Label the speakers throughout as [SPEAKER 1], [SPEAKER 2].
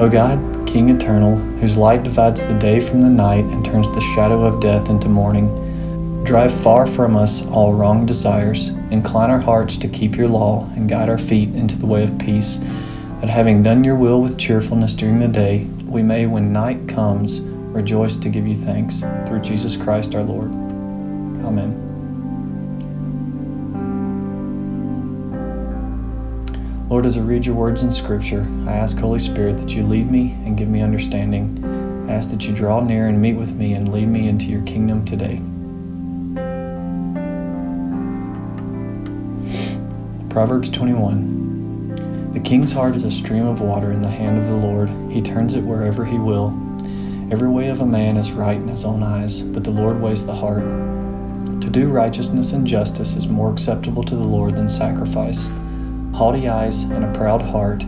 [SPEAKER 1] O God, King eternal, whose light divides the day from the night and turns the shadow of death into morning, drive far from us all wrong desires, incline our hearts to keep your law, and guide our feet into the way of peace, that having done your will with cheerfulness during the day, we may, when night comes, rejoice to give you thanks. Through Jesus Christ our Lord. Amen. Lord, as I read your words in Scripture, I ask, Holy Spirit, that you lead me and give me understanding. I ask that you draw near and meet with me and lead me into your kingdom today. Proverbs 21 The king's heart is a stream of water in the hand of the Lord, he turns it wherever he will. Every way of a man is right in his own eyes, but the Lord weighs the heart. To do righteousness and justice is more acceptable to the Lord than sacrifice haughty eyes, and a proud heart,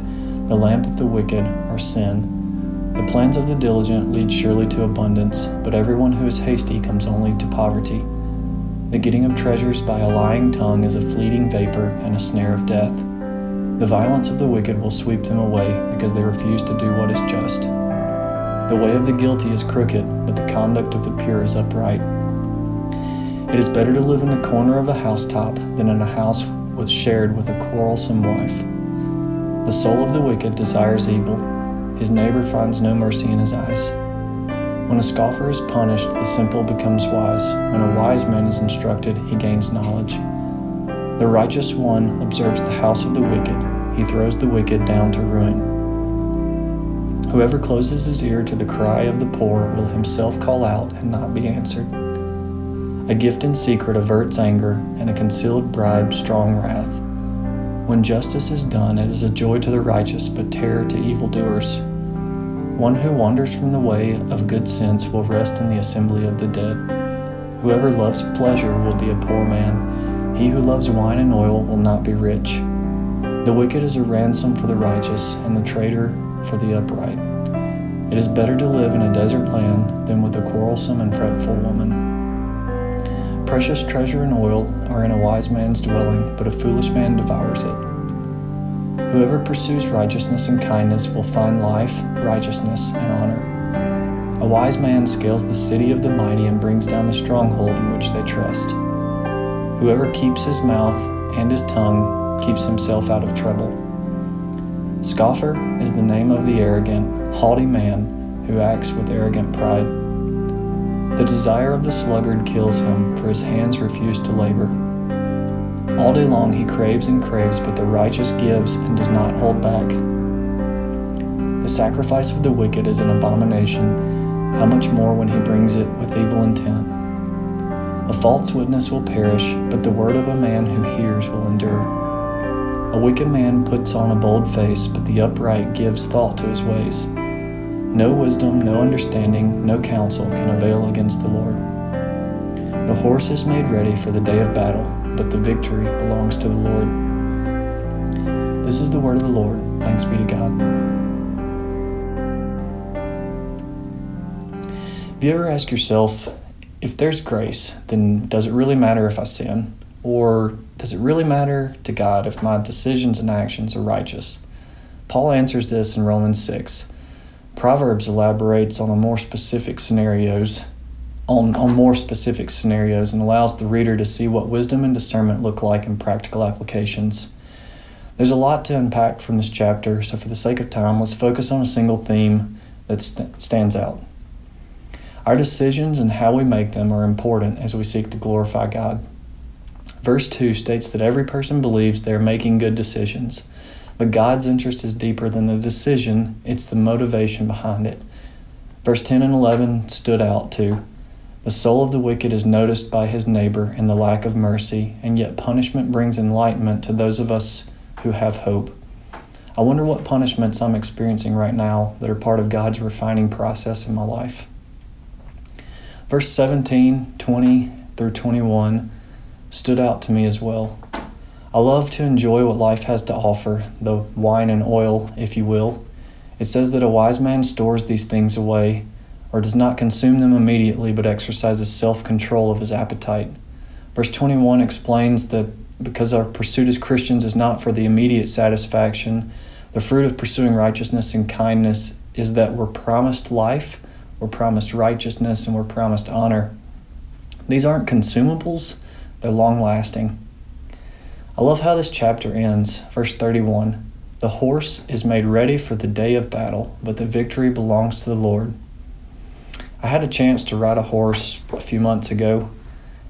[SPEAKER 1] the lamp of the wicked, are sin. The plans of the diligent lead surely to abundance, but everyone who is hasty comes only to poverty. The getting of treasures by a lying tongue is a fleeting vapor and a snare of death. The violence of the wicked will sweep them away because they refuse to do what is just. The way of the guilty is crooked, but the conduct of the pure is upright. It is better to live in the corner of a housetop than in a house was shared with a quarrelsome wife. The soul of the wicked desires evil, his neighbor finds no mercy in his eyes. When a scoffer is punished, the simple becomes wise. When a wise man is instructed, he gains knowledge. The righteous one observes the house of the wicked, he throws the wicked down to ruin. Whoever closes his ear to the cry of the poor will himself call out and not be answered. A gift in secret averts anger, and a concealed bribe strong wrath. When justice is done, it is a joy to the righteous, but terror to evildoers. One who wanders from the way of good sense will rest in the assembly of the dead. Whoever loves pleasure will be a poor man. He who loves wine and oil will not be rich. The wicked is a ransom for the righteous, and the traitor for the upright. It is better to live in a desert land than with a quarrelsome and fretful woman. Precious treasure and oil are in a wise man's dwelling, but a foolish man devours it. Whoever pursues righteousness and kindness will find life, righteousness, and honor. A wise man scales the city of the mighty and brings down the stronghold in which they trust. Whoever keeps his mouth and his tongue keeps himself out of trouble. Scoffer is the name of the arrogant, haughty man who acts with arrogant pride. The desire of the sluggard kills him, for his hands refuse to labor. All day long he craves and craves, but the righteous gives and does not hold back. The sacrifice of the wicked is an abomination, how much more when he brings it with evil intent? A false witness will perish, but the word of a man who hears will endure. A wicked man puts on a bold face, but the upright gives thought to his ways. No wisdom, no understanding, no counsel can avail against the Lord. The horse is made ready for the day of battle, but the victory belongs to the Lord. This is the word of the Lord. Thanks be to God. Have you ever asked yourself, if there's grace, then does it really matter if I sin? Or does it really matter to God if my decisions and actions are righteous? Paul answers this in Romans 6. Proverbs elaborates on a more specific scenarios on, on more specific scenarios and allows the reader to see what wisdom and discernment look like in practical applications. There's a lot to unpack from this chapter, so for the sake of time, let's focus on a single theme that st- stands out. Our decisions and how we make them are important as we seek to glorify God. Verse 2 states that every person believes they are making good decisions, but God's interest is deeper than the decision, it's the motivation behind it. Verse 10 and 11 stood out too. The soul of the wicked is noticed by his neighbor in the lack of mercy, and yet punishment brings enlightenment to those of us who have hope. I wonder what punishments I'm experiencing right now that are part of God's refining process in my life. Verse 17, 20 through 21 stood out to me as well. I love to enjoy what life has to offer, the wine and oil, if you will. It says that a wise man stores these things away, or does not consume them immediately, but exercises self control of his appetite. Verse 21 explains that because our pursuit as Christians is not for the immediate satisfaction, the fruit of pursuing righteousness and kindness is that we're promised life, we're promised righteousness, and we're promised honor. These aren't consumables, they're long lasting. I love how this chapter ends. Verse 31 The horse is made ready for the day of battle, but the victory belongs to the Lord. I had a chance to ride a horse a few months ago,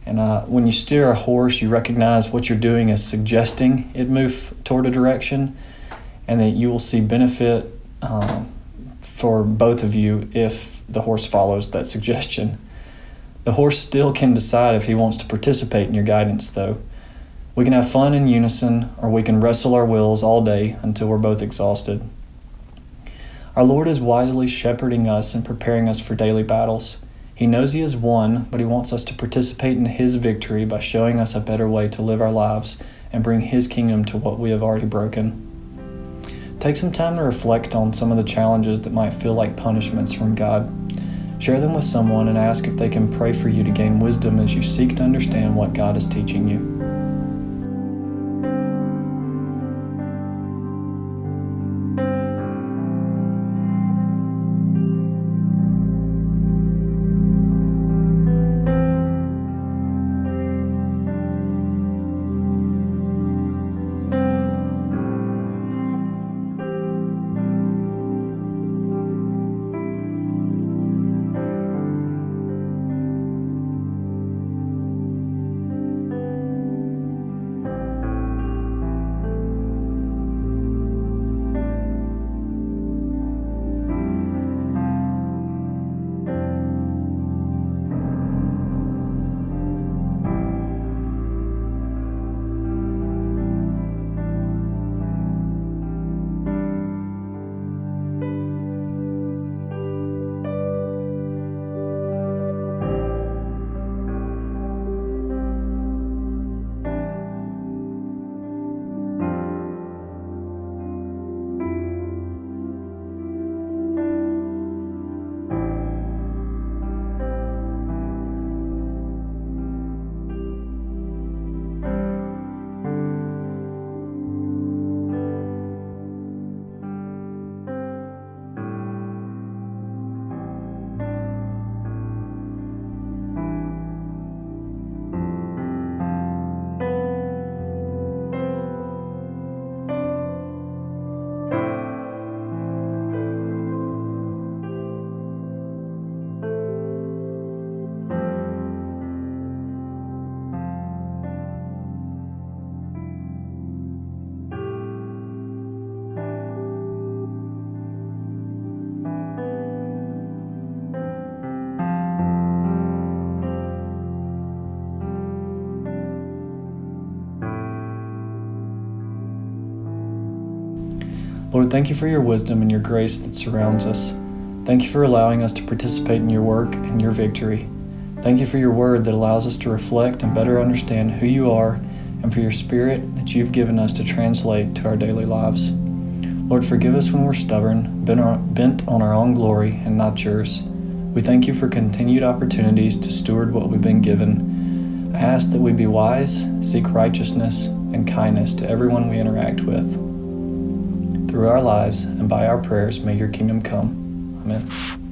[SPEAKER 1] and uh, when you steer a horse, you recognize what you're doing is suggesting it move toward a direction, and that you will see benefit um, for both of you if the horse follows that suggestion. The horse still can decide if he wants to participate in your guidance, though. We can have fun in unison, or we can wrestle our wills all day until we're both exhausted. Our Lord is wisely shepherding us and preparing us for daily battles. He knows He has won, but He wants us to participate in His victory by showing us a better way to live our lives and bring His kingdom to what we have already broken. Take some time to reflect on some of the challenges that might feel like punishments from God. Share them with someone and ask if they can pray for you to gain wisdom as you seek to understand what God is teaching you. Lord, thank you for your wisdom and your grace that surrounds us. Thank you for allowing us to participate in your work and your victory. Thank you for your word that allows us to reflect and better understand who you are, and for your spirit that you've given us to translate to our daily lives. Lord, forgive us when we're stubborn, bent on our own glory and not yours. We thank you for continued opportunities to steward what we've been given. I ask that we be wise, seek righteousness, and kindness to everyone we interact with. Through our lives and by our prayers, may your kingdom come. Amen.